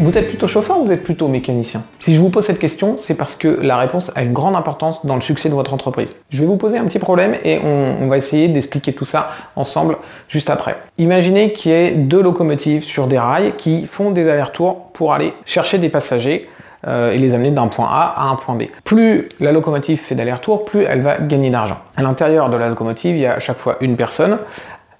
Vous êtes plutôt chauffeur ou vous êtes plutôt mécanicien? Si je vous pose cette question, c'est parce que la réponse a une grande importance dans le succès de votre entreprise. Je vais vous poser un petit problème et on, va essayer d'expliquer tout ça ensemble juste après. Imaginez qu'il y ait deux locomotives sur des rails qui font des allers-retours pour aller chercher des passagers euh, et les amener d'un point A à un point B. Plus la locomotive fait d'aller-retour, plus elle va gagner d'argent. À l'intérieur de la locomotive, il y a à chaque fois une personne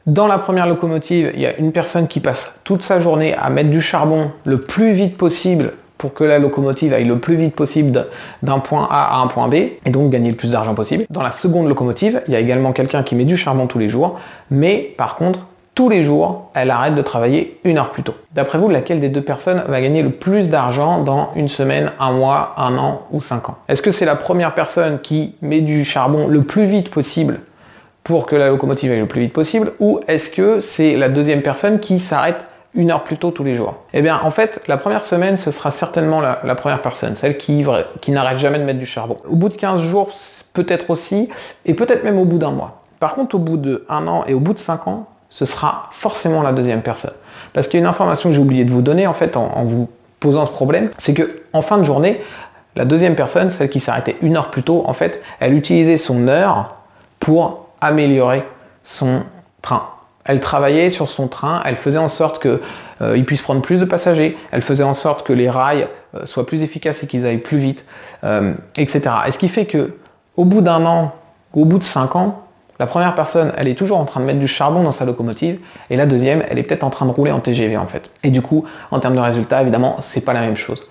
dans la première locomotive, il y a une personne qui passe toute sa journée à mettre du charbon le plus vite possible pour que la locomotive aille le plus vite possible d'un point A à un point B et donc gagner le plus d'argent possible. Dans la seconde locomotive, il y a également quelqu'un qui met du charbon tous les jours, mais par contre, tous les jours, elle arrête de travailler une heure plus tôt. D'après vous, laquelle des deux personnes va gagner le plus d'argent dans une semaine, un mois, un an ou cinq ans? Est-ce que c'est la première personne qui met du charbon le plus vite possible pour que la locomotive aille le plus vite possible ou est-ce que c'est la deuxième personne qui s'arrête une heure plus tôt tous les jours? Eh bien, en fait, la première semaine, ce sera certainement la, première personne, celle qui, qui n'arrête jamais de mettre du charbon. Au bout de 15 jours, peut-être aussi, et peut-être même au bout d'un mois. Par contre, au bout de un an et au bout de 5 ans, ce sera forcément la deuxième personne. Parce qu'il y a une information que j'ai oublié de vous donner, en fait, en, en vous posant ce problème, c'est que en fin de journée, la deuxième personne, celle qui s'arrêtait une heure plus tôt, en fait, elle utilisait son heure pour améliorer son train. Elle travaillait sur son train, elle faisait en sorte qu'il euh, puisse prendre plus de passagers, elle faisait en sorte que les rails euh, soient plus efficaces et qu'ils aillent plus vite, euh, etc. Et ce qui fait que au bout d'un an, au bout de cinq ans, la première personne, elle est toujours en train de mettre du charbon dans sa locomotive, et la deuxième, elle est peut-être en train de rouler en TGV en fait. Et du coup, en termes de résultats, évidemment, c'est pas la même chose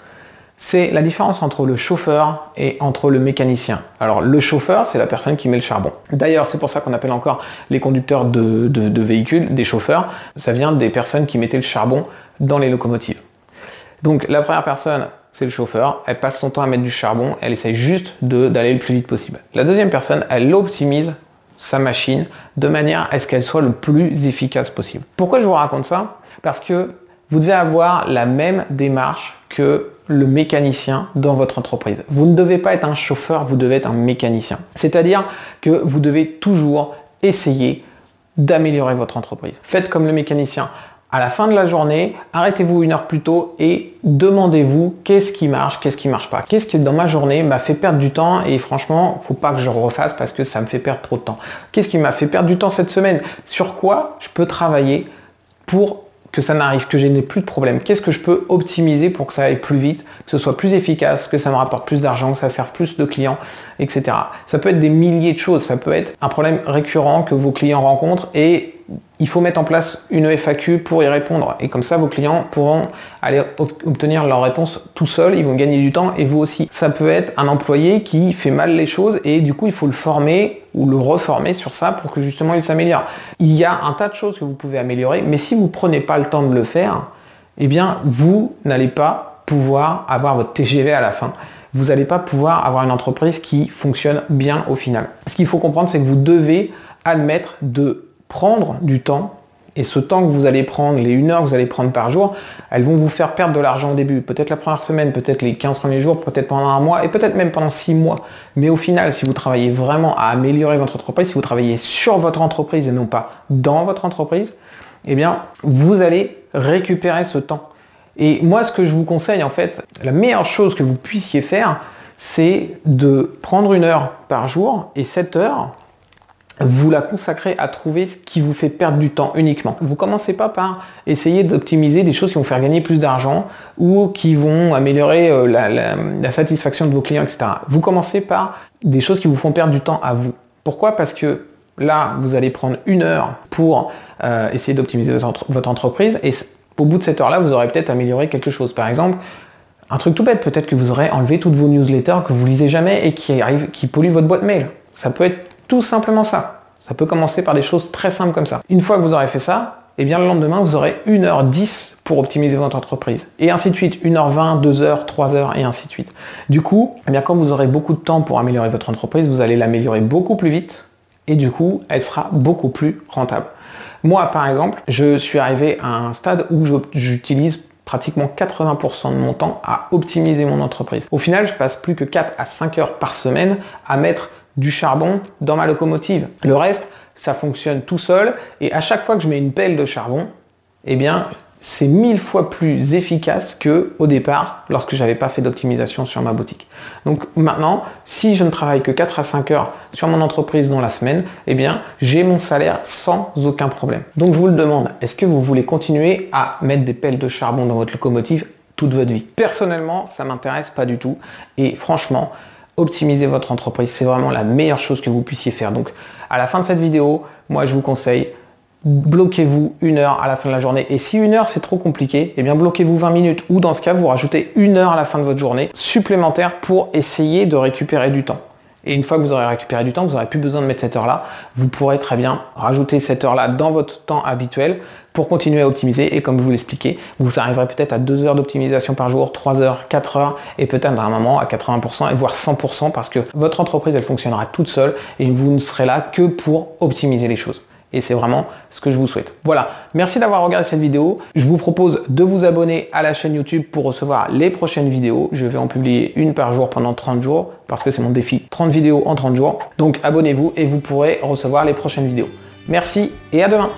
c'est la différence entre le chauffeur et entre le mécanicien. Alors le chauffeur, c'est la personne qui met le charbon. D'ailleurs, c'est pour ça qu'on appelle encore les conducteurs de, véhicules des chauffeurs. Ça vient des personnes qui mettaient le charbon dans les locomotives. Donc la première personne, c'est le chauffeur, elle passe son temps à mettre du charbon, elle essaye juste d'aller le plus vite possible. La deuxième personne, elle optimise sa machine de manière à ce qu'elle soit le plus efficace possible. Pourquoi je vous raconte ça? Parce que vous devez avoir la même démarche que le mécanicien dans votre entreprise. Vous ne devez pas être un chauffeur, vous devez être un mécanicien. C'est-à-dire que vous devez toujours essayer d'améliorer votre entreprise. Faites comme le mécanicien. À la fin de la journée, arrêtez-vous une heure plus tôt et demandez-vous qu'est-ce qui marche, qu'est-ce qui marche pas. Qu'est-ce qui dans ma journée m'a fait perdre du temps et franchement, faut pas que je refasse parce que ça me fait perdre trop de temps. Qu'est-ce qui m'a fait perdre du temps cette semaine? Sur quoi je peux travailler pour que ça n'arrive, que je n'ai plus de problème Qu'est-ce que je peux optimiser pour que ça aille plus vite, que ce soit plus efficace, que ça me rapporte plus d'argent, que ça serve plus de clients, etc. Ça peut être des milliers de choses. Ça peut être un problème récurrent que vos clients rencontrent et il faut mettre en place une FAQ pour y répondre. Et comme ça, vos clients pourront aller obtenir leur réponse tout seuls, ils vont gagner du temps et vous aussi. Ça peut être un employé qui fait mal les choses et du coup, il faut le former ou le reformer sur ça pour que justement il s'améliore. Il y a un tas de choses que vous pouvez améliorer, mais si vous ne prenez pas le temps de le faire, eh bien, vous n'allez pas pouvoir avoir votre TGV à la fin vous n'allez pas pouvoir avoir une entreprise qui fonctionne bien au final. Ce qu'il faut comprendre, c'est que vous devez admettre de prendre du temps et ce temps que vous allez prendre, les une heure que vous allez prendre par jour, elles vont vous faire perdre de l'argent au début. Peut-être la première semaine, peut-être les 15 premiers jours, peut-être pendant un mois et peut-être même pendant six mois. Mais au final, si vous travaillez vraiment à améliorer votre entreprise, si vous travaillez sur votre entreprise et non pas dans votre entreprise, eh bien, vous allez récupérer ce temps. Et moi, ce que je vous conseille, en fait, la meilleure chose que vous puissiez faire, c'est de prendre une heure par jour et cette heure, vous la consacrez à trouver ce qui vous fait perdre du temps uniquement. Vous commencez pas par essayer d'optimiser des choses qui vont faire gagner plus d'argent ou qui vont améliorer euh, la, satisfaction de vos clients, etc. Vous commencez par des choses qui vous font perdre du temps à vous. Pourquoi? Parce que là, vous allez prendre une heure pour euh, essayer d'optimiser votre entreprise et au bout de cette heure-là, vous aurez peut-être amélioré quelque chose. Par exemple, un truc tout bête, peut-être que vous aurez enlevé toutes vos newsletters que vous lisez jamais et qui, qui polluent votre boîte mail. Ça peut être tout simplement ça. Ça peut commencer par des choses très simples comme ça. Une fois que vous aurez fait ça, eh bien le lendemain, vous aurez 1h10 pour optimiser votre entreprise. Et ainsi de suite, 1h20, 2h, 3h et ainsi de suite. Du coup, eh bien quand vous aurez beaucoup de temps pour améliorer votre entreprise, vous allez l'améliorer beaucoup plus vite et du coup, elle sera beaucoup plus rentable. Moi, par exemple, je suis arrivé à un stade où j'utilise pratiquement 80% de mon temps à optimiser mon entreprise. Au final, je passe plus que 4 à 5 heures par semaine à mettre du charbon dans ma locomotive. Le reste, ça fonctionne tout seul et à chaque fois que je mets une pelle de charbon, eh bien, c'est mille fois plus efficace que au départ lorsque j'avais pas fait d'optimisation sur ma boutique. Donc maintenant, si je ne travaille que 4 à 5 heures sur mon entreprise dans la semaine, eh bien, j'ai mon salaire sans aucun problème. Donc je vous le demande, est-ce que vous voulez continuer à mettre des pelles de charbon dans votre locomotive toute votre vie? Personnellement, ça m'intéresse pas du tout et franchement, optimiser votre entreprise, c'est vraiment la meilleure chose que vous puissiez faire. Donc à la fin de cette vidéo, moi je vous conseille bloquez-vous une heure à la fin de la journée. Et si une heure c'est trop compliqué, eh bien bloquez-vous 20 minutes ou dans ce cas vous rajoutez une heure à la fin de votre journée supplémentaire pour essayer de récupérer du temps. Et une fois que vous aurez récupéré du temps, vous n'aurez plus besoin de mettre cette heure-là. Vous pourrez très bien rajouter cette heure-là dans votre temps habituel pour continuer à optimiser. Et comme je vous l'expliquais, vous arriverez peut-être à 2 heures d'optimisation par jour, 3 heures, 4 heures et peut-être à un moment à 80% et voire 100% parce que votre entreprise, elle fonctionnera toute seule et vous ne serez là que pour optimiser les choses. Et c'est vraiment ce que je vous souhaite. Voilà, merci d'avoir regardé cette vidéo. Je vous propose de vous abonner à la chaîne YouTube pour recevoir les prochaines vidéos. Je vais en publier une par jour pendant 30 jours parce que c'est mon défi. 30 vidéos en 30 jours. Donc abonnez-vous et vous pourrez recevoir les prochaines vidéos. Merci et à demain